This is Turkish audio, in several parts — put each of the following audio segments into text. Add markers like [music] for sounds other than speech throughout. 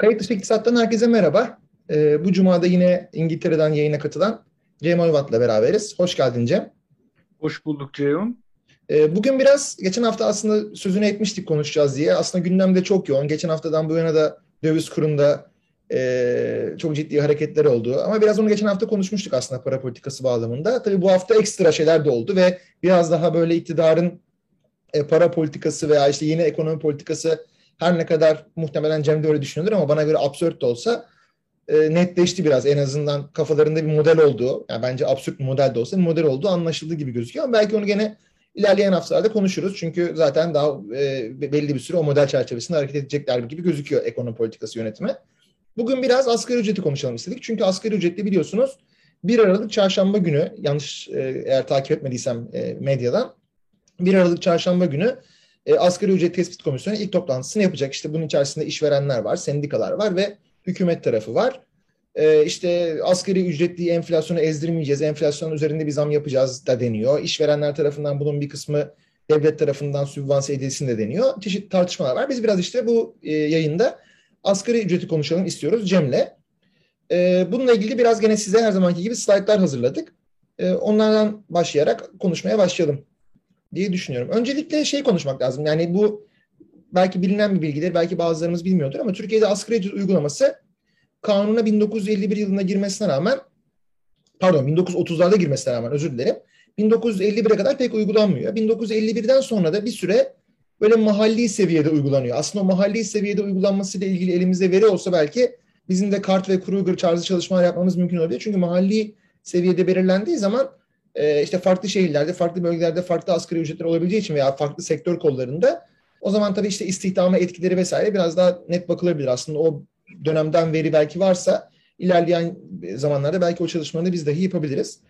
Kayıt dışı iktisattan herkese merhaba. Ee, bu cumada yine İngiltere'den yayına katılan Cem Oyvat'la beraberiz. Hoş geldin Cem. Hoş bulduk Ceyhun. Ee, bugün biraz, geçen hafta aslında sözünü etmiştik konuşacağız diye. Aslında gündemde çok yoğun. Geçen haftadan bu yana da döviz kurunda e, çok ciddi hareketler oldu. Ama biraz onu geçen hafta konuşmuştuk aslında para politikası bağlamında. Tabii bu hafta ekstra şeyler de oldu ve biraz daha böyle iktidarın e, para politikası veya işte yeni ekonomi politikası her ne kadar muhtemelen Cem de öyle düşünüyordur ama bana göre absürt de olsa e, netleşti biraz. En azından kafalarında bir model olduğu, yani bence absürt bir model de olsa bir model olduğu anlaşıldı gibi gözüküyor. Ama belki onu gene ilerleyen haftalarda konuşuruz. Çünkü zaten daha e, belli bir süre o model çerçevesinde hareket edecekler gibi gözüküyor ekonomi politikası yönetimi. Bugün biraz asgari ücreti konuşalım istedik. Çünkü asgari ücretli biliyorsunuz 1 Aralık çarşamba günü yanlış e, eğer takip etmediysem e, medyadan 1 Aralık çarşamba günü e, asgari ücret tespit komisyonu ilk toplantısını yapacak. İşte bunun içerisinde işverenler var, sendikalar var ve hükümet tarafı var. E, işte asgari ücretli enflasyonu ezdirmeyeceğiz, enflasyonun üzerinde bir zam yapacağız da deniyor. İşverenler tarafından bunun bir kısmı devlet tarafından sübvanse edilsin de deniyor. Çeşitli tartışmalar var. Biz biraz işte bu e, yayında asgari ücreti konuşalım istiyoruz Cem'le. E, bununla ilgili biraz gene size her zamanki gibi slaytlar hazırladık. E, onlardan başlayarak konuşmaya başlayalım diye düşünüyorum. Öncelikle şey konuşmak lazım. Yani bu belki bilinen bir bilgidir, belki bazılarımız bilmiyordur ama Türkiye'de asgari ücret uygulaması kanuna 1951 yılında girmesine rağmen pardon 1930'larda girmesine rağmen özür dilerim. 1951'e kadar pek uygulanmıyor. 1951'den sonra da bir süre böyle mahalli seviyede uygulanıyor. Aslında o mahalli seviyede uygulanmasıyla ilgili elimizde veri olsa belki bizim de Kart ve Kruger tarzı çalışmalar yapmamız mümkün olabilir. Çünkü mahalli seviyede belirlendiği zaman e, işte farklı şehirlerde, farklı bölgelerde farklı asgari ücretler olabileceği için veya farklı sektör kollarında o zaman tabii işte istihdama etkileri vesaire biraz daha net bakılabilir aslında. O dönemden veri belki varsa ilerleyen zamanlarda belki o çalışmaları biz dahi yapabiliriz.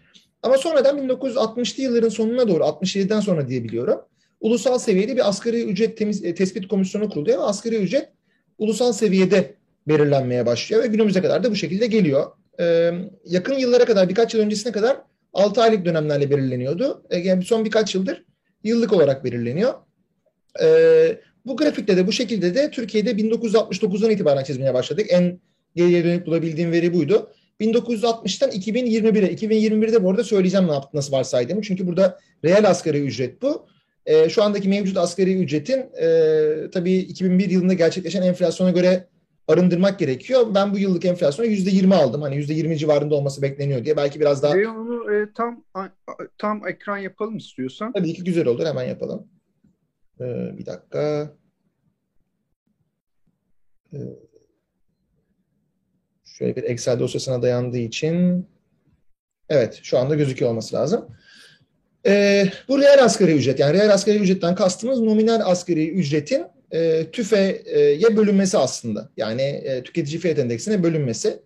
Ama sonradan 1960'lı yılların sonuna doğru 67'den sonra diye biliyorum. Ulusal seviyede bir asgari ücret temiz, e, tespit komisyonu kuruluyor ve asgari ücret ulusal seviyede belirlenmeye başlıyor ve günümüze kadar da bu şekilde geliyor. Ee, yakın yıllara kadar birkaç yıl öncesine kadar 6 aylık dönemlerle belirleniyordu. E, yani son birkaç yıldır yıllık olarak belirleniyor. E, bu grafikte de bu şekilde de Türkiye'de 1969'dan itibaren çizmeye başladık. En geriye dönük bulabildiğim veri buydu. 1960'tan 2021'e, 2021'de bu arada söyleyeceğim ne yaptık, nasıl varsaydığımı. Çünkü burada reel asgari ücret bu. E, şu andaki mevcut asgari ücretin e, tabii 2001 yılında gerçekleşen enflasyona göre arındırmak gerekiyor. Ben bu yıllık enflasyonu yüzde yirmi aldım. Hani yüzde yirmi civarında olması bekleniyor diye. Belki biraz daha... Ve onu e, tam tam ekran yapalım istiyorsan. Tabii ki güzel olur. Hemen yapalım. Ee, bir dakika. Ee, şöyle bir Excel dosyasına dayandığı için evet şu anda gözüküyor olması lazım. Ee, bu reel asgari ücret yani reel asgari ücretten kastımız nominal asgari ücretin e, TÜFE'ye bölünmesi aslında. Yani e, tüketici fiyat endeksine bölünmesi.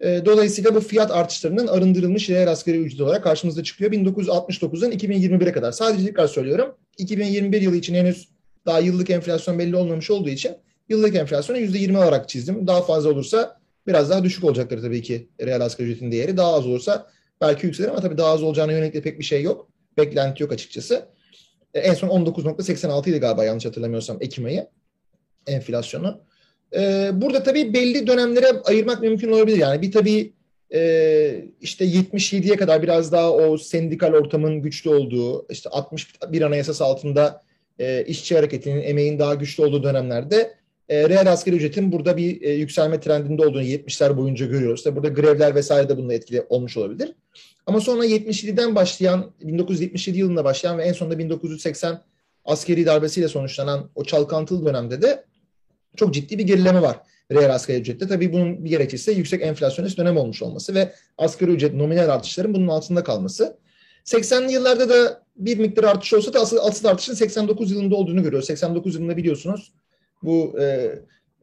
E, dolayısıyla bu fiyat artışlarından arındırılmış reel asgari ücret olarak karşımıza çıkıyor 1969'dan 2021'e kadar. Sadece tekrar söylüyorum. 2021 yılı için henüz daha yıllık enflasyon belli olmamış olduğu için yıllık enflasyonu %20 olarak çizdim. Daha fazla olursa biraz daha düşük olacaktır tabii ki reel asgari ücretin değeri. Daha az olursa belki yükselir ama tabii daha az olacağına yönelik de pek bir şey yok. Beklenti yok açıkçası. E, en son 19.86 idi galiba yanlış hatırlamıyorsam Ekim ayı enflasyonu. E, burada tabii belli dönemlere ayırmak mümkün olabilir. Yani bir tabii e, işte 77'ye kadar biraz daha o sendikal ortamın güçlü olduğu, işte 61 anayasası altında işçi hareketinin, emeğin daha güçlü olduğu dönemlerde e, reel asgari ücretin burada bir e, yükselme trendinde olduğunu 70'ler boyunca görüyoruz. Tabii burada grevler vesaire de bununla etkili olmuş olabilir. Ama sonra 77'den başlayan, 1977 yılında başlayan ve en sonunda 1980 askeri darbesiyle sonuçlanan o çalkantılı dönemde de çok ciddi bir gerileme var reel asgari ücrette. Tabii bunun bir gerekçesi yüksek enflasyonist dönem olmuş olması ve asgari ücret nominal artışların bunun altında kalması. 80'li yıllarda da bir miktar artış olsa da asıl, asıl artışın 89 yılında olduğunu görüyoruz. 89 yılında biliyorsunuz bu e,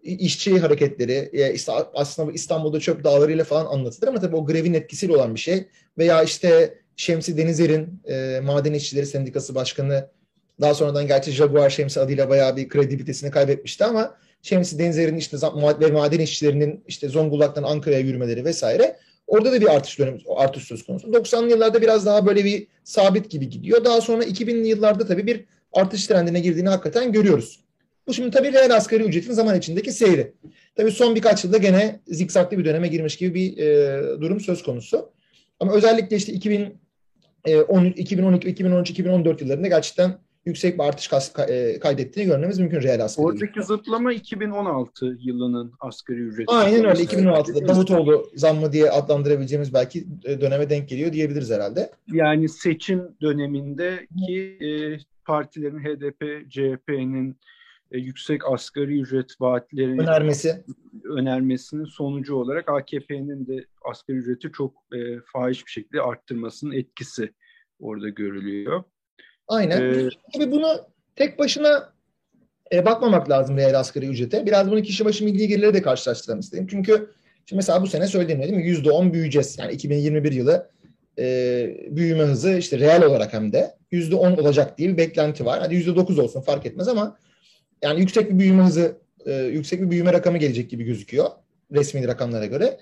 işçi hareketleri işte aslında İstanbul'da çöp dağlarıyla falan anlatılır ama tabii o grevin etkisiyle olan bir şey. Veya işte Şemsi Denizer'in e, Maden İşçileri Sendikası Başkanı daha sonradan gerçi Jaguar Şemsi adıyla bayağı bir kredibilitesini kaybetmişti ama Şemsi Denizer'in işte ve maden işçilerinin işte Zonguldak'tan Ankara'ya yürümeleri vesaire orada da bir artış dönemi artış söz konusu. 90'lı yıllarda biraz daha böyle bir sabit gibi gidiyor. Daha sonra 2000'li yıllarda tabii bir artış trendine girdiğini hakikaten görüyoruz. Bu şimdi tabii reel asgari ücretin zaman içindeki seyri. Tabii son birkaç yılda gene zikzaklı bir döneme girmiş gibi bir e, durum söz konusu. Ama özellikle işte 2010, 2012, 2013, 2014 yıllarında gerçekten yüksek bir artış e, kaydettiğini görmemiz mümkün reel asgari Oradaki zıplama 2016 yılının asgari ücreti. Aynen öyle 2016'da Davutoğlu zammı diye adlandırabileceğimiz belki e, döneme denk geliyor diyebiliriz herhalde. Yani seçim dönemindeki e, partilerin HDP, CHP'nin e, yüksek asgari ücret vaatlerini önermesi önermesinin sonucu olarak AKP'nin de asgari ücreti çok e, fahiş bir şekilde arttırmasının etkisi orada görülüyor. Aynen. Ee, Tabii bunu tek başına e, bakmamak lazım reel asgari ücrete. Biraz bunu kişi başı milli gelirleri de karşılaştıralım istedim. Çünkü şimdi mesela bu sene söylediğim değil mi? Yüzde on büyüyeceğiz. Yani 2021 yılı e, büyüme hızı işte reel olarak hem de yüzde on olacak diye bir beklenti var. Hadi yüzde dokuz olsun fark etmez ama yani yüksek bir büyüme hızı, e, yüksek bir büyüme rakamı gelecek gibi gözüküyor resmi rakamlara göre.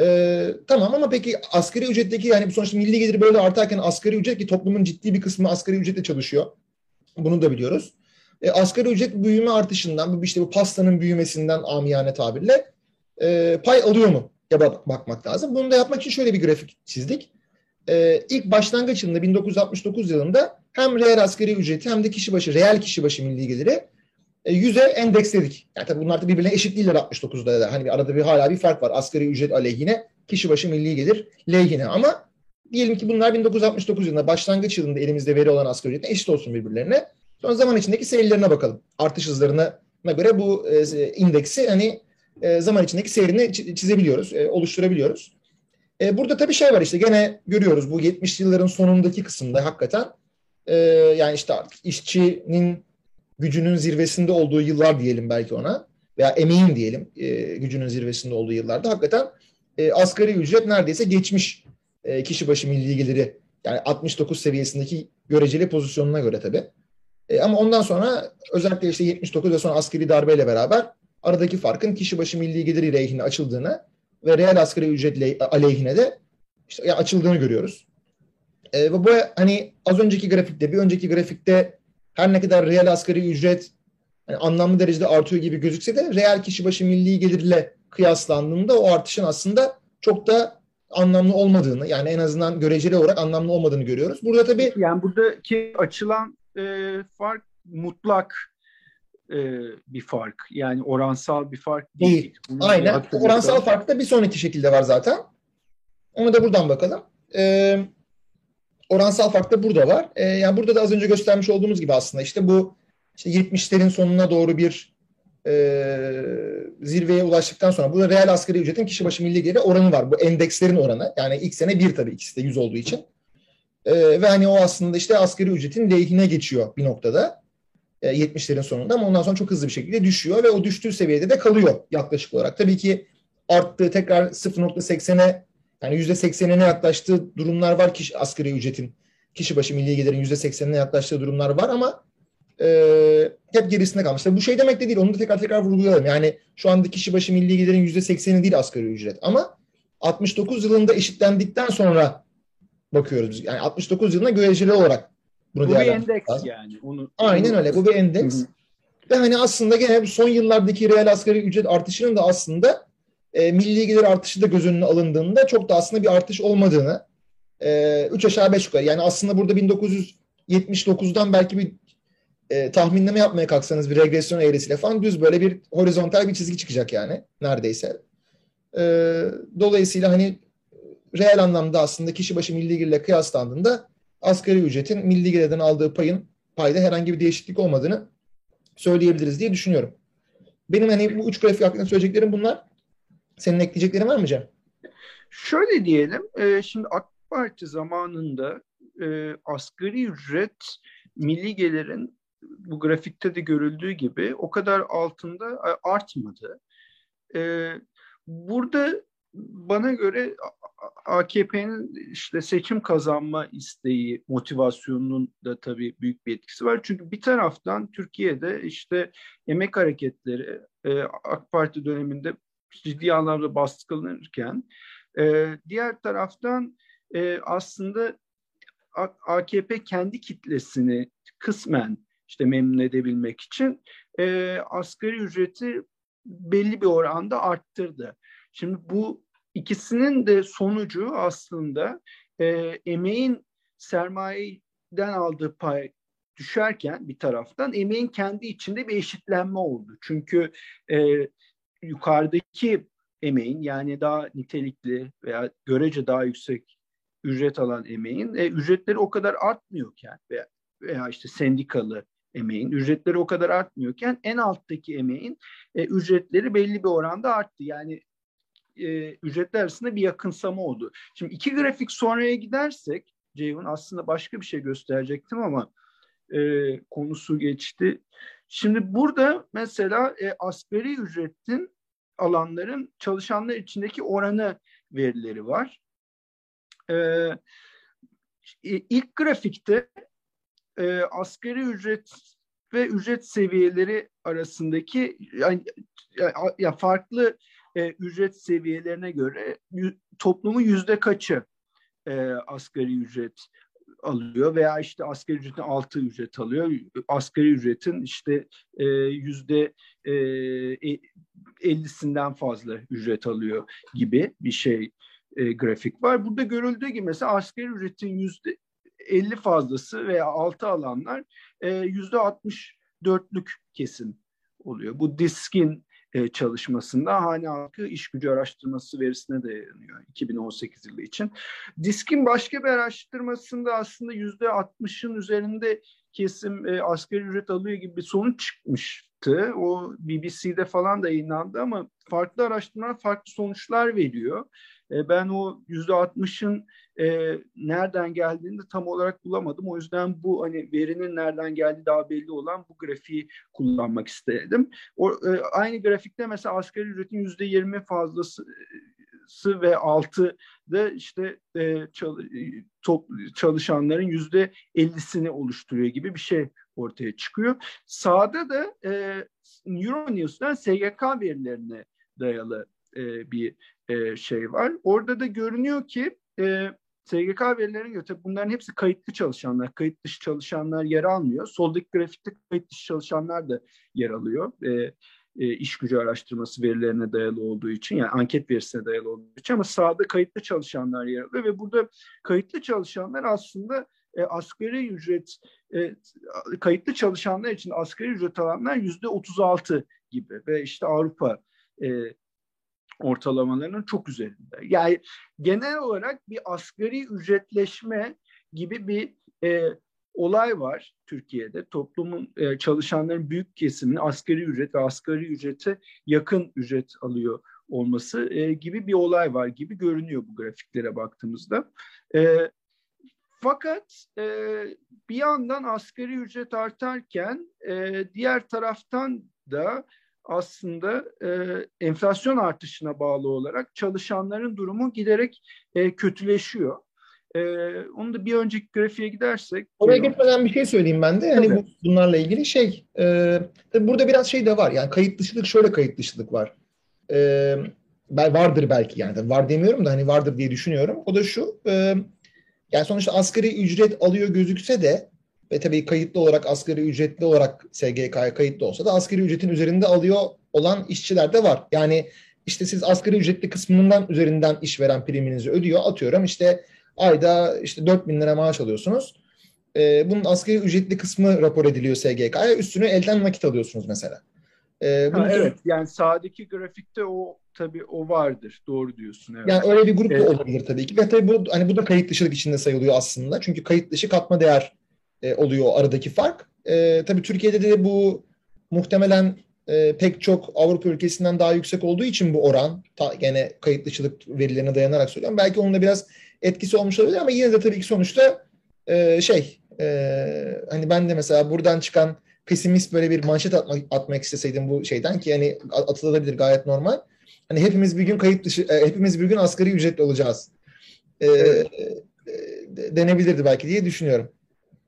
Ee, tamam ama peki asgari ücretteki yani sonuçta milli gelir böyle artarken asgari ücret ki toplumun ciddi bir kısmı asgari ücretle çalışıyor. Bunu da biliyoruz. E, asgari ücret büyüme artışından, bu işte bu pastanın büyümesinden amiyane tabirle e, pay alıyor mu? Ya bak, bakmak lazım. Bunu da yapmak için şöyle bir grafik çizdik. E, ilk başlangıç yılında 1969 yılında hem reel asgari ücreti hem de kişi başı, reel kişi başı milli geliri e, yüze endeksledik. Yani tabii bunlar da birbirine eşit değiller 69'da da. Hani arada bir hala bir fark var. Asgari ücret aleyhine, kişi başı milli gelir lehine. Ama diyelim ki bunlar 1969 yılında başlangıç yılında elimizde veri olan asgari ücretle eşit olsun birbirlerine. Sonra zaman içindeki seyirlerine bakalım. Artış hızlarına göre bu e, indeksi hani e, zaman içindeki seyrini çizebiliyoruz, e, oluşturabiliyoruz. E, burada tabii şey var işte gene görüyoruz bu 70 yılların sonundaki kısımda hakikaten e, yani işte artık işçinin gücünün zirvesinde olduğu yıllar diyelim belki ona veya emeğin diyelim e, gücünün zirvesinde olduğu yıllarda hakikaten e, asgari ücret neredeyse geçmiş e, kişi başı milli geliri yani 69 seviyesindeki göreceli pozisyonuna göre tabii. E, ama ondan sonra özellikle işte 79 ve sonra askeri darbeyle beraber aradaki farkın kişi başı milli geliri lehine açıldığını ve reel asgari ücret aleyhine de işte açıldığını görüyoruz. E, ve bu hani az önceki grafikte bir önceki grafikte her ne kadar reel asgari ücret yani anlamlı derecede artıyor gibi gözükse de reel kişi başı milli gelirle kıyaslandığında o artışın aslında çok da anlamlı olmadığını yani en azından göreceli olarak anlamlı olmadığını görüyoruz. Burada tabii yani buradaki açılan e, fark mutlak e, bir fark. Yani oransal bir fark değil. değil. Aynen. Oransal fark da bir sonraki şekilde var zaten. Onu da buradan bakalım. Ee, oransal da burada var. E, yani burada da az önce göstermiş olduğumuz gibi aslında işte bu işte 70'lerin sonuna doğru bir e, zirveye ulaştıktan sonra burada reel asgari ücretin kişi başı milli geliri oranı var. Bu endekslerin oranı. Yani ilk sene bir tabii ikisi de 100 olduğu için. E, ve hani o aslında işte asgari ücretin lehine geçiyor bir noktada. E, 70'lerin sonunda ama ondan sonra çok hızlı bir şekilde düşüyor ve o düştüğü seviyede de kalıyor yaklaşık olarak. Tabii ki arttığı tekrar 0.80'e yani yüzde seksenine yaklaştığı durumlar var kişi asgari ücretin. Kişi başı milli gelirin yüzde seksenine yaklaştığı durumlar var ama e, hep gerisinde kalmış. bu şey demek de değil. Onu da tekrar tekrar vurgulayalım. Yani şu anda kişi başı milli gelirin yüzde sekseni değil asgari ücret. Ama 69 yılında eşitlendikten sonra bakıyoruz biz. Yani 69 yılında göreceli olarak bunu Bu bir endeks yani. Onu, Aynen öyle. Bu bir endeks. Hı hı. Ve hani aslında gene son yıllardaki reel asgari ücret artışının da aslında e, milli gelir artışı da göz önüne alındığında çok da aslında bir artış olmadığını e, aşağı beş yukarı yani aslında burada 1979'dan belki bir e, tahminleme yapmaya kalksanız bir regresyon eğrisiyle falan düz böyle bir horizontal bir çizgi çıkacak yani neredeyse. E, dolayısıyla hani reel anlamda aslında kişi başı milli gelirle kıyaslandığında asgari ücretin milli gelirden aldığı payın payda herhangi bir değişiklik olmadığını söyleyebiliriz diye düşünüyorum. Benim hani bu üç grafik hakkında söyleyeceklerim bunlar. Senin ekleyeceklerin var mı Cem? Şöyle diyelim, e, şimdi AK Parti zamanında e, asgari ücret milli gelirin bu grafikte de görüldüğü gibi o kadar altında e, artmadı. E, burada bana göre AKP'nin işte seçim kazanma isteği, motivasyonunun da tabii büyük bir etkisi var. Çünkü bir taraftan Türkiye'de işte emek hareketleri e, AK Parti döneminde ciddi anlamda baskılanırken e, diğer taraftan e, aslında AKP kendi kitlesini kısmen işte memnun edebilmek için e, asgari ücreti belli bir oranda arttırdı. Şimdi bu ikisinin de sonucu aslında e, emeğin sermayeden aldığı pay düşerken bir taraftan emeğin kendi içinde bir eşitlenme oldu. Çünkü e, yukarıdaki emeğin yani daha nitelikli veya görece daha yüksek ücret alan emeğin e, ücretleri o kadar artmıyorken veya, veya işte sendikalı emeğin ücretleri o kadar artmıyorken en alttaki emeğin e, ücretleri belli bir oranda arttı. Yani e, ücretler arasında bir yakınsama oldu. Şimdi iki grafik sonraya gidersek Ceyhun aslında başka bir şey gösterecektim ama e, konusu geçti. Şimdi burada mesela e, asgari ücretin alanların çalışanlar içindeki oranı verileri var. E, ilk grafikte e, asgari ücret ve ücret seviyeleri arasındaki yani, ya farklı e, ücret seviyelerine göre toplumun yüzde kaçı e, asgari ücret alıyor veya işte asgari ücretin altı ücret alıyor. Asgari ücretin işte e, yüzde e, ellisinden fazla ücret alıyor gibi bir şey e, grafik var. Burada görüldüğü gibi mesela asgari ücretin yüzde 50 fazlası veya altı alanlar e, yüzde 64'lük kesim oluyor. Bu diskin e, çalışmasında hane halkı iş gücü araştırması verisine dayanıyor 2018 yılı için. Diskin başka bir araştırmasında aslında yüzde 60'ın üzerinde kesim e, asgari ücret alıyor gibi bir sonuç çıkmıştı. O BBC'de falan da yayınlandı ama farklı araştırmalar farklı sonuçlar veriyor. E, ben o yüzde 60'ın e, nereden geldiğini de tam olarak bulamadım. O yüzden bu hani verinin nereden geldiği daha belli olan bu grafiği kullanmak istedim. O, e, aynı grafikte mesela asgari ücretin yüzde 20 fazlası ve altı da işte e, çal, top, çalışanların yüzde ellisini oluşturuyor gibi bir şey ortaya çıkıyor. Sağda da e, Euronews'tan SGK verilerine dayalı e, bir e, şey var. Orada da görünüyor ki e, SGK verilerine göre bunların hepsi kayıtlı çalışanlar, kayıt dışı çalışanlar yer almıyor. Soldaki grafikte kayıt dışı çalışanlar da yer alıyor. E, e, iş gücü araştırması verilerine dayalı olduğu için yani anket verisine dayalı olduğu için ama sağda kayıtlı çalışanlar yer alıyor ve burada kayıtlı çalışanlar aslında e, asgari ücret e, kayıtlı çalışanlar için asgari ücret alanlar yüzde 36 gibi ve işte Avrupa e, ortalamalarının çok üzerinde. Yani genel olarak bir asgari ücretleşme gibi bir e, olay var Türkiye'de. Toplumun e, çalışanların büyük kesiminin asgari ücret ve asgari ücrete yakın ücret alıyor olması e, gibi bir olay var gibi görünüyor bu grafiklere baktığımızda. E, fakat e, bir yandan asgari ücret artarken e, diğer taraftan da aslında e, enflasyon artışına bağlı olarak çalışanların durumu giderek e, kötüleşiyor. E, onu da bir önceki grafiğe gidersek. Oraya gitmeden bir şey söyleyeyim ben de. Hani bu, bunlarla ilgili şey. E, burada biraz şey de var. Yani kayıt dışılık şöyle kayıt dışılık var. E, vardır belki yani. Var demiyorum da hani vardır diye düşünüyorum. O da şu. E, yani sonuçta asgari ücret alıyor gözükse de ve tabii kayıtlı olarak asgari ücretli olarak SGK'ya kayıtlı olsa da asgari ücretin üzerinde alıyor olan işçiler de var. Yani işte siz asgari ücretli kısmından üzerinden işveren priminizi ödüyor. Atıyorum işte ayda işte 4 bin lira maaş alıyorsunuz. Ee, bunun asgari ücretli kısmı rapor ediliyor SGK'ya. Üstüne elden nakit alıyorsunuz mesela. Ee, ha, evet yani sağdaki grafikte o tabii o vardır. Doğru diyorsun. Evet. Yani öyle bir grup evet. olabilir tabii ki. Ve tabii bu hani bu da kayıt dışılık içinde sayılıyor aslında. Çünkü kayıt dışı katma değer e, oluyor aradaki fark. E, tabii Türkiye'de de bu muhtemelen e, pek çok Avrupa ülkesinden daha yüksek olduğu için bu oran ta, gene kayıt dışılık verilerine dayanarak söylüyorum. Belki onun da biraz etkisi olmuş olabilir ama yine de tabii ki sonuçta e, şey e, hani ben de mesela buradan çıkan pesimist böyle bir manşet atmak, atmak isteseydim bu şeyden ki hani atılabilir gayet normal. Hani hepimiz bir gün kayıt dışı, e, hepimiz bir gün asgari ücretli olacağız. E, evet. e, denebilirdi belki diye düşünüyorum.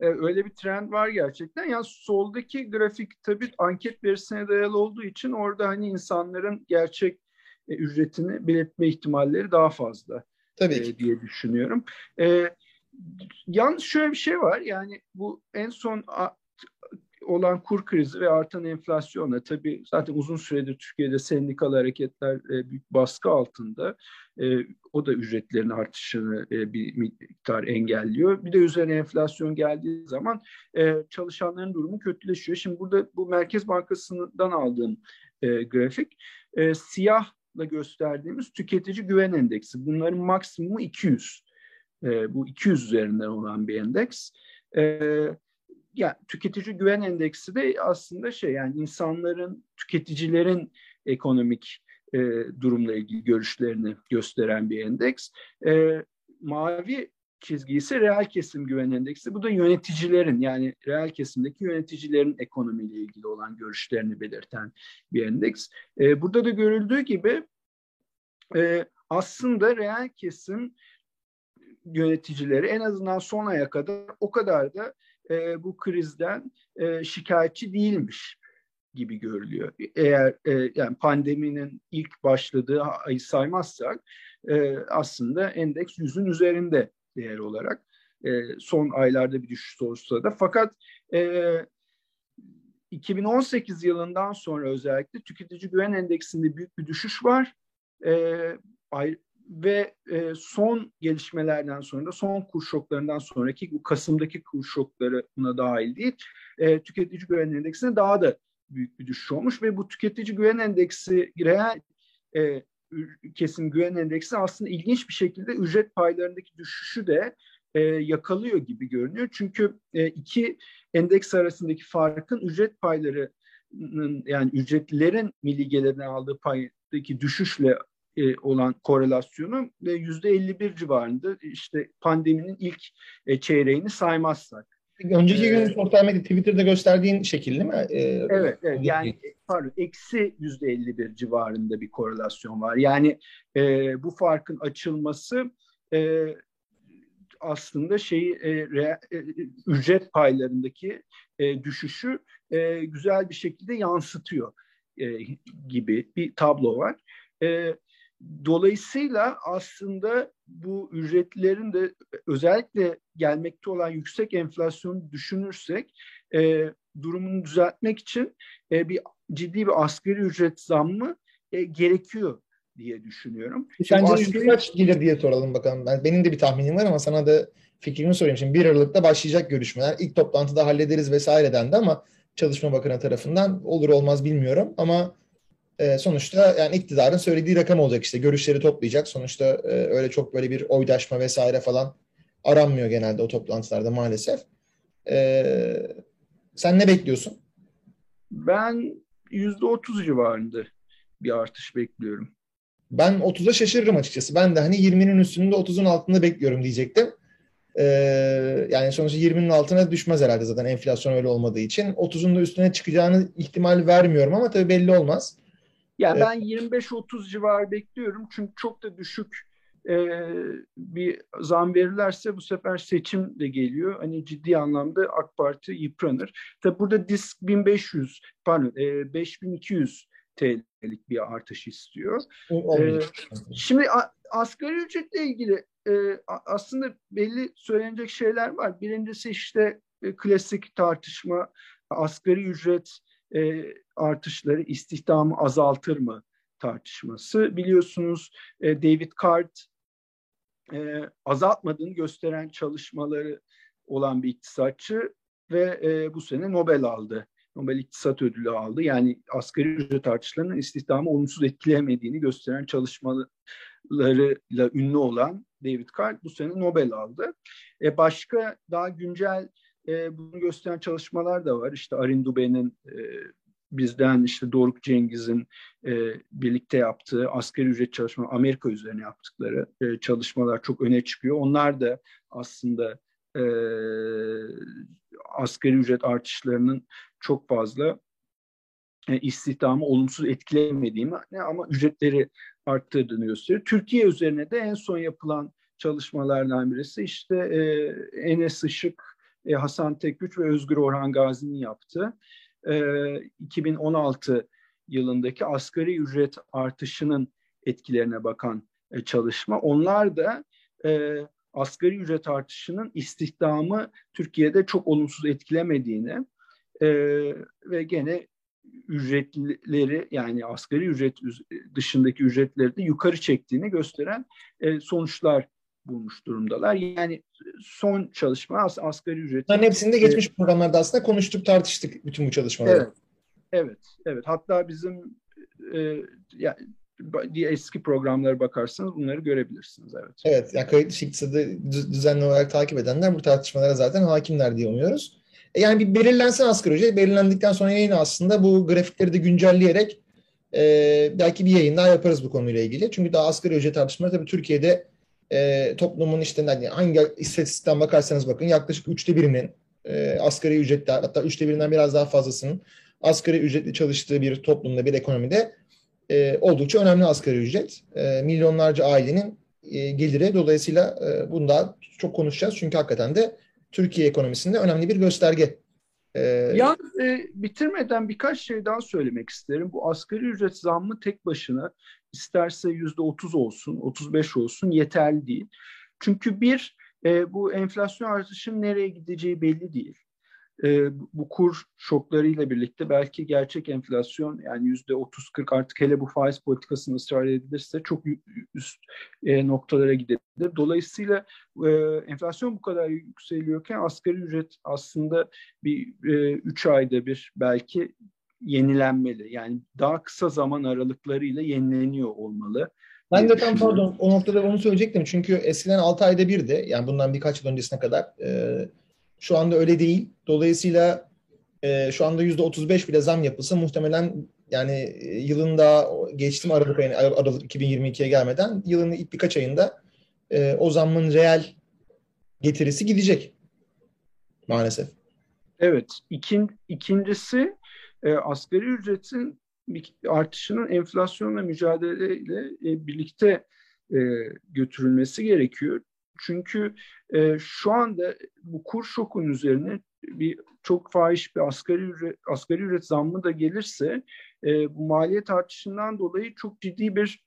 E, öyle bir trend var gerçekten. Yani soldaki grafik tabii anket verisine dayalı olduğu için orada hani insanların gerçek ücretini belirtme ihtimalleri daha fazla. Tabii ki. diye düşünüyorum. E, yalnız şöyle bir şey var. Yani bu en son olan kur krizi ve artan enflasyonla tabii zaten uzun süredir Türkiye'de sendikal hareketler e, büyük baskı altında. E, o da ücretlerin artışını e, bir miktar engelliyor. Bir de üzerine enflasyon geldiği zaman e, çalışanların durumu kötüleşiyor. Şimdi burada bu Merkez Bankası'ndan aldığım e, grafik e, siyahla gösterdiğimiz tüketici güven endeksi. Bunların maksimumu 200. E, bu 200 üzerinden olan bir endeks. E, yani tüketici güven endeksi de aslında şey yani insanların, tüketicilerin ekonomik e, durumla ilgili görüşlerini gösteren bir endeks. E, mavi çizgi ise reel kesim güven endeksi. Bu da yöneticilerin yani reel kesimdeki yöneticilerin ekonomiyle ilgili olan görüşlerini belirten bir endeks. E, burada da görüldüğü gibi e, aslında reel kesim yöneticileri en azından son aya kadar o kadar da e, bu krizden e, şikayetçi değilmiş gibi görülüyor. Eğer e, yani pandeminin ilk başladığı ayı saymazsak e, aslında endeks yüzün üzerinde değer olarak e, son aylarda bir düşüş olursa da fakat e, 2018 yılından sonra özellikle tüketici güven endeksinde büyük bir düşüş var. E, ve e, son gelişmelerden sonra son kur şoklarından sonraki bu Kasım'daki kur şokları buna dahil değil. E, tüketici güven endeksine daha da büyük bir düşüş olmuş ve bu tüketici güven endeksi reel e, kesim güven endeksi aslında ilginç bir şekilde ücret paylarındaki düşüşü de e, yakalıyor gibi görünüyor. Çünkü e, iki endeks arasındaki farkın ücret paylarının yani ücretlilerin milli gelirden aldığı paydaki düşüşle e, olan korelasyonu yüzde 51 civarında işte pandeminin ilk e, çeyreğini saymazsak. Önceki ee, gün sosyal medya Twitter'da gösterdiğin şekil değil mi? Ee, evet, evet yani pardon eksi yüzde 51 civarında bir korelasyon var. Yani e, bu farkın açılması e, aslında şeyi e, re, e, ücret paylarındaki e, düşüşü e, güzel bir şekilde yansıtıyor e, gibi bir tablo var. E, Dolayısıyla aslında bu ücretlerin de özellikle gelmekte olan yüksek enflasyonu düşünürsek e, durumunu düzeltmek için e, bir ciddi bir asgari ücret zammı e, gerekiyor diye düşünüyorum. Sence asgari... kaç gelir diye soralım bakalım. Ben, benim de bir tahminim var ama sana da fikrimi sorayım. Şimdi 1 Aralık'ta başlayacak görüşmeler. İlk toplantıda hallederiz vesaire dendi ama Çalışma Bakanı tarafından olur olmaz bilmiyorum ama e, sonuçta yani iktidarın söylediği rakam olacak işte görüşleri toplayacak. Sonuçta e, öyle çok böyle bir oydaşma vesaire falan aranmıyor genelde o toplantılarda maalesef. E, sen ne bekliyorsun? Ben yüzde otuz civarında bir artış bekliyorum. Ben 30'a şaşırırım açıkçası. Ben de hani 20'nin üstünde 30'un altında bekliyorum diyecektim. Ee, yani sonuçta 20'nin altına düşmez herhalde zaten enflasyon öyle olmadığı için. 30'un da üstüne çıkacağını ihtimal vermiyorum ama tabii belli olmaz. Ya ben 25-30 civarı bekliyorum çünkü çok da düşük e, bir zam verirlerse bu sefer seçim de geliyor. Hani ciddi anlamda AK Parti yıpranır. Tabi burada disk 1500 pardon e, 5200 TL'lik bir artış istiyor. Ee, şimdi a, asgari ücretle ilgili e, aslında belli söylenecek şeyler var. Birincisi işte e, klasik tartışma asgari ücret e, artışları istihdamı azaltır mı tartışması. Biliyorsunuz e, David Card e, azaltmadığını gösteren çalışmaları olan bir iktisatçı ve e, bu sene Nobel aldı. Nobel İktisat Ödülü aldı. Yani asgari ücret artışlarının istihdamı olumsuz etkileyemediğini gösteren çalışmalarıyla ünlü olan David Card bu sene Nobel aldı. E, başka daha güncel e, bunu gösteren çalışmalar da var. İşte Arin Dube'nin e, bizden işte Doruk Cengiz'in e, birlikte yaptığı asgari ücret çalışma Amerika üzerine yaptıkları e, çalışmalar çok öne çıkıyor. Onlar da aslında e, asgari ücret artışlarının çok fazla e, istihdamı olumsuz etkilemediğini ama ücretleri arttırdığını gösteriyor. Türkiye üzerine de en son yapılan çalışmalardan birisi işte e, Enes Işık e, Hasan Tekgüç ve Özgür Orhan Gazi'nin yaptığı e, 2016 yılındaki asgari ücret artışının etkilerine bakan e, çalışma. Onlar da e, asgari ücret artışının istihdamı Türkiye'de çok olumsuz etkilemediğini e, ve gene ücretleri yani asgari ücret dışındaki ücretleri de yukarı çektiğini gösteren e, sonuçlar bulmuş durumdalar. Yani son çalışma as asgari ücret. Bunların hepsinde geçmiş e, programlarda aslında konuştuk, tartıştık bütün bu çalışmaları. Evet, evet, evet. Hatta bizim e, yani eski programlara bakarsanız bunları görebilirsiniz. Evet. Evet. Yani kayıtlı iktisadı düzenli olarak takip edenler bu tartışmalara zaten hakimler diye umuyoruz. E yani bir belirlensin asgari ücret. Belirlendikten sonra yayın aslında bu grafikleri de güncelleyerek e, belki bir yayın daha yaparız bu konuyla ilgili. Çünkü daha asgari ücret tartışmaları tabii Türkiye'de e, toplumun işte yani hangi istatistikten bakarsanız bakın yaklaşık üçte birinin e, asgari ücretli hatta üçte birinden biraz daha fazlasının asgari ücretli çalıştığı bir toplumda bir ekonomide e, oldukça önemli asgari ücret. E, milyonlarca ailenin e, geliri. Dolayısıyla e, bunu daha çok konuşacağız. Çünkü hakikaten de Türkiye ekonomisinde önemli bir gösterge. Ee, ya e, bitirmeden birkaç şey daha söylemek isterim. Bu asgari ücret zammı tek başına isterse yüzde otuz olsun, otuz beş olsun yeterli değil. Çünkü bir, e, bu enflasyon artışının nereye gideceği belli değil e, bu kur şoklarıyla birlikte belki gerçek enflasyon yani yüzde 30-40 artık hele bu faiz politikasını ısrar edilirse çok üst e, noktalara gidebilir. Dolayısıyla e, enflasyon bu kadar yükseliyorken asgari ücret aslında bir 3 e, ayda bir belki yenilenmeli. Yani daha kısa zaman aralıklarıyla yenileniyor olmalı. Ben de tam pardon o noktada onu söyleyecektim. Çünkü eskiden 6 ayda birdi. Yani bundan birkaç yıl öncesine kadar. E, şu anda öyle değil. Dolayısıyla e, şu anda yüzde 35 bile zam yapılsa muhtemelen yani e, yılın daha geçtim Aralık ayına, Aralık 2022'ye gelmeden yılın ilk birkaç ayında e, o zammın reel getirisi gidecek maalesef. Evet. İkin, ikincisi e, asgari ücretin artışının enflasyonla mücadeleyle e, birlikte e, götürülmesi gerekiyor. Çünkü e, şu anda bu kur şokun üzerine bir çok fahiş bir asgari ücret, asgari ücret zammı da gelirse e, bu maliyet artışından dolayı çok ciddi bir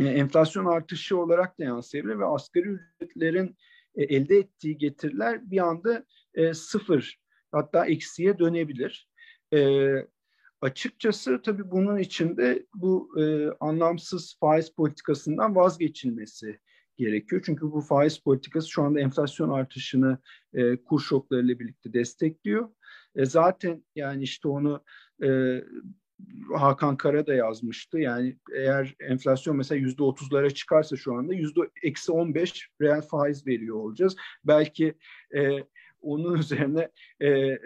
e, enflasyon artışı olarak da yansıyabilir ve asgari ücretlerin e, elde ettiği getiriler bir anda e, sıfır hatta eksiye dönebilir. E, açıkçası tabii bunun içinde bu e, anlamsız faiz politikasından vazgeçilmesi gerekiyor. Çünkü bu faiz politikası şu anda enflasyon artışını e, kur şoklarıyla birlikte destekliyor. E, zaten yani işte onu e, Hakan Kara da yazmıştı. Yani eğer enflasyon mesela yüzde otuzlara çıkarsa şu anda yüzde eksi on beş reel faiz veriyor olacağız. Belki e, onun [laughs] üzerine e, e,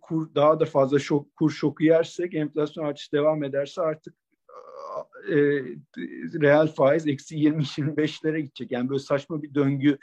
kur daha da fazla şok, kur şoku yersek enflasyon artışı devam ederse artık e, reel faiz eksi 20-25'lere gidecek. Yani böyle saçma bir döngü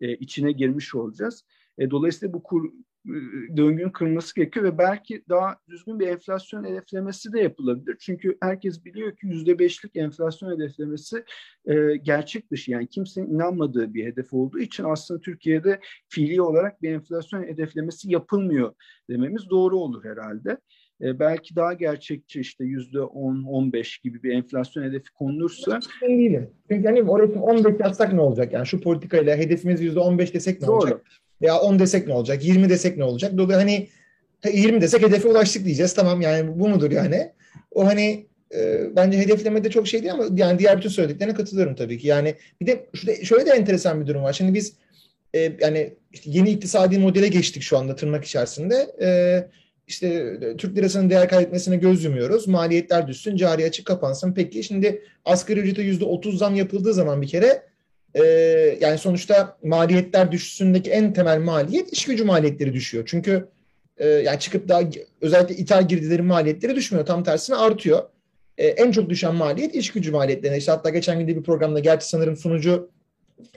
e, içine girmiş olacağız. E, dolayısıyla bu kur, e, döngünün kırılması gerekiyor ve belki daha düzgün bir enflasyon hedeflemesi de yapılabilir. Çünkü herkes biliyor ki yüzde beşlik enflasyon hedeflemesi e, gerçek dışı yani kimsenin inanmadığı bir hedef olduğu için aslında Türkiye'de fiili olarak bir enflasyon hedeflemesi yapılmıyor dememiz doğru olur herhalde e, belki daha gerçekçi işte yüzde 10-15 gibi bir enflasyon hedefi konulursa. Ben değilim. Çünkü hani oraya 15 yazsak ne olacak? Yani şu politikayla hedefimiz yüzde 15 desek ne Doğru. olacak? Veya 10 desek ne olacak? 20 desek ne olacak? Dolayısıyla hani 20 desek hedefe ulaştık diyeceğiz. Tamam yani bu mudur yani? O hani e, bence hedeflemede çok şey değil ama yani diğer bütün söylediklerine katılıyorum tabii ki. Yani bir de şurada şöyle de enteresan bir durum var. Şimdi biz e, yani işte yeni iktisadi modele geçtik şu anda tırnak içerisinde. E, işte e, Türk lirasının değer kaybetmesine göz yumuyoruz. Maliyetler düşsün, cari açık kapansın. Peki şimdi asgari ücrete yüzde otuz zam yapıldığı zaman bir kere e, yani sonuçta maliyetler düşüşündeki en temel maliyet iş gücü maliyetleri düşüyor. Çünkü e, yani çıkıp da özellikle ithal girdilerin maliyetleri düşmüyor. Tam tersine artıyor. E, en çok düşen maliyet iş gücü maliyetlerine. İşte hatta geçen gün de bir programda gerçi sanırım sunucu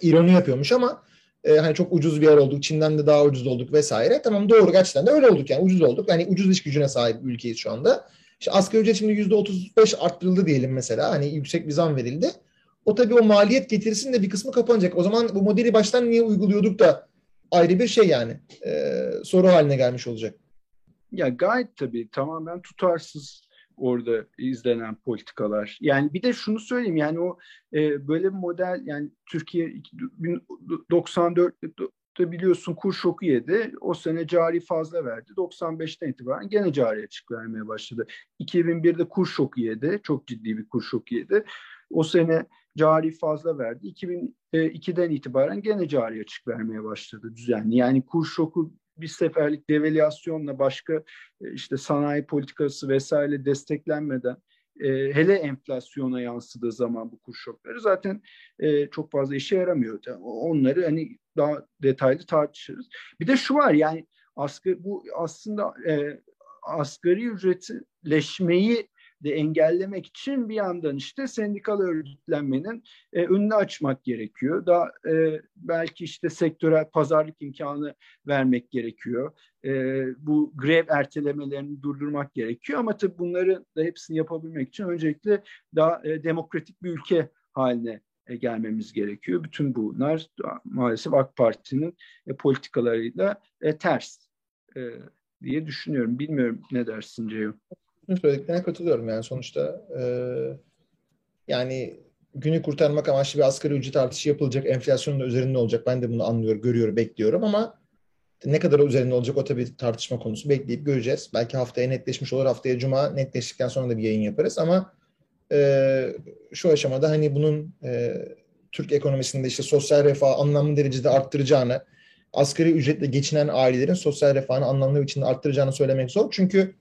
ironi yapıyormuş ama e, hani çok ucuz bir yer olduk, Çin'den de daha ucuz olduk vesaire. Tamam doğru gerçekten de öyle olduk yani ucuz olduk. Yani ucuz iş gücüne sahip bir ülkeyiz şu anda. İşte asgari ücret şimdi yüzde 35 arttırıldı diyelim mesela. Hani yüksek bir zam verildi. O tabii o maliyet getirisinin de bir kısmı kapanacak. O zaman bu modeli baştan niye uyguluyorduk da ayrı bir şey yani e, soru haline gelmiş olacak. Ya gayet tabii tamamen tutarsız orada izlenen politikalar. Yani bir de şunu söyleyeyim yani o e, böyle bir model yani Türkiye 94 da biliyorsun kur şoku yedi. O sene cari fazla verdi. 95'ten itibaren gene cari açık vermeye başladı. 2001'de kur şoku yedi. Çok ciddi bir kur şoku yedi. O sene cari fazla verdi. 2002'den itibaren gene cari açık vermeye başladı düzenli. Yani kur şoku bir seferlik devalüasyonla başka e, işte sanayi politikası vesaire desteklenmeden e, hele enflasyona yansıdığı zaman bu kur şokları zaten e, çok fazla işe yaramıyor. Onları hani daha detaylı tartışırız. Bir de şu var yani asgari bu aslında e, asgari ücretleşmeyi de engellemek için bir yandan işte sendikal örgütlenmenin e, önünü açmak gerekiyor. Daha e, belki işte sektörel pazarlık imkanı vermek gerekiyor. E, bu grev ertelemelerini durdurmak gerekiyor ama tabii bunları da hepsini yapabilmek için öncelikle daha e, demokratik bir ülke haline e, gelmemiz gerekiyor. Bütün bunlar maalesef AK Parti'nin e, politikalarıyla e, ters e, diye düşünüyorum. Bilmiyorum ne dersin Ceyhun? Bütün söylediklerine katılıyorum yani sonuçta e, yani günü kurtarmak amaçlı bir asgari ücret artışı yapılacak. Enflasyonun da üzerinde olacak. Ben de bunu anlıyorum, görüyorum, bekliyorum ama ne kadar üzerinde olacak o tabii tartışma konusu. Bekleyip göreceğiz. Belki haftaya netleşmiş olur. Haftaya cuma netleştikten sonra da bir yayın yaparız ama e, şu aşamada hani bunun e, Türk ekonomisinde işte sosyal refah anlamlı derecede arttıracağını, asgari ücretle geçinen ailelerin sosyal refahını anlamlı biçimde arttıracağını söylemek zor. Çünkü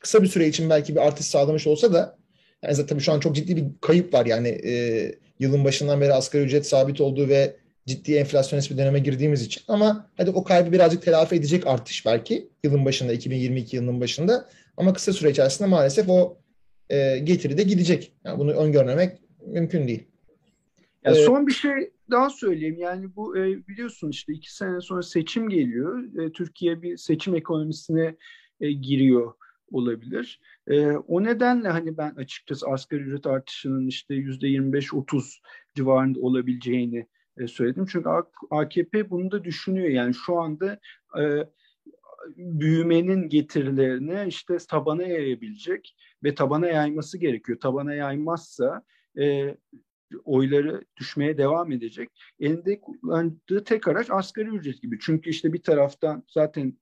kısa bir süre için belki bir artış sağlamış olsa da yani zaten tabii şu an çok ciddi bir kayıp var. Yani e, yılın başından beri asgari ücret sabit olduğu ve ciddi enflasyonist bir döneme girdiğimiz için ama hadi o kaybı birazcık telafi edecek artış belki yılın başında 2022 yılının başında ama kısa süre içerisinde maalesef o e, getiri de gidecek. Yani bunu öngörmemek mümkün değil. Ya ee, son bir şey daha söyleyeyim. Yani bu e, biliyorsun işte iki sene sonra seçim geliyor. E, Türkiye bir seçim ekonomisine e, giriyor olabilir. E, o nedenle hani ben açıkçası asgari ücret artışının işte yüzde 25-30 civarında olabileceğini e, söyledim. Çünkü AKP bunu da düşünüyor. Yani şu anda e, büyümenin getirilerini işte tabana yayabilecek ve tabana yayması gerekiyor. Tabana yaymazsa e, oyları düşmeye devam edecek. Elinde kullandığı tek araç asgari ücret gibi. Çünkü işte bir taraftan zaten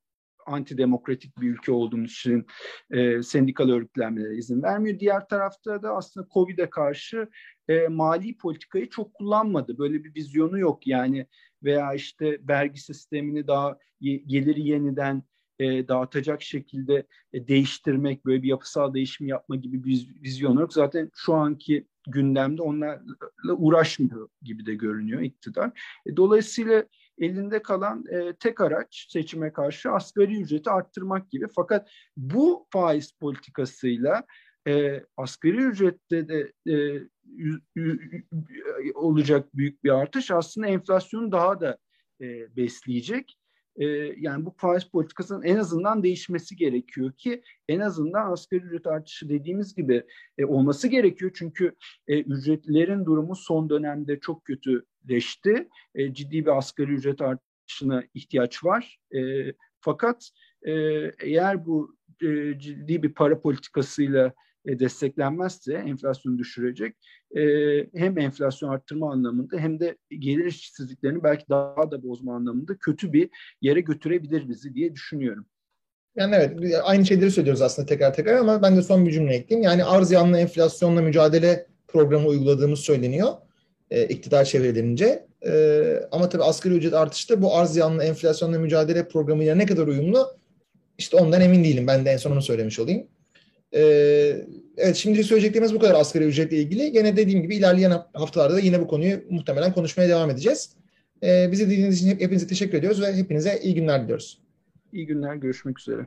antidemokratik bir ülke olduğumuz için e, sendikal örgütlenmelere izin vermiyor. Diğer tarafta da aslında Covid'e karşı e, mali politikayı çok kullanmadı. Böyle bir vizyonu yok yani veya işte vergi sistemini daha geliri yeniden e, dağıtacak şekilde e, değiştirmek, böyle bir yapısal değişim yapma gibi bir vizyon yok. Zaten şu anki gündemde onlarla uğraşmıyor gibi de görünüyor iktidar. E, dolayısıyla elinde kalan e, tek araç seçime karşı asgari ücreti arttırmak gibi. Fakat bu faiz politikasıyla e, asgari ücrette de e, y, y, y, olacak büyük bir artış aslında enflasyonu daha da e, besleyecek. E, yani bu faiz politikasının en azından değişmesi gerekiyor ki en azından asgari ücret artışı dediğimiz gibi e, olması gerekiyor. Çünkü e, ücretlerin durumu son dönemde çok kötüleşti. E, ciddi bir asgari ücret artışına ihtiyaç var. E, fakat e, eğer bu e, ciddi bir para politikasıyla e, desteklenmezse enflasyonu düşürecek. E, hem enflasyon arttırma anlamında hem de gelir eşitsizliklerini belki daha da bozma anlamında kötü bir yere götürebilir bizi diye düşünüyorum. Yani evet aynı şeyleri söylüyoruz aslında tekrar tekrar ama ben de son bir cümle ekleyeyim. Yani arz yanlı enflasyonla mücadele programı uyguladığımız söyleniyor e, iktidar çevrelerince. E, ama tabii asgari ücret artışı da bu arz yanlı enflasyonla mücadele programıyla ne kadar uyumlu işte ondan emin değilim. Ben de en son onu söylemiş olayım. Ee, evet şimdi söyleyeceklerimiz bu kadar asgari ücretle ilgili. Gene dediğim gibi ilerleyen haftalarda da yine bu konuyu muhtemelen konuşmaya devam edeceğiz. Ee, bizi dinlediğiniz için hepinize teşekkür ediyoruz ve hepinize iyi günler diliyoruz. İyi günler, görüşmek üzere.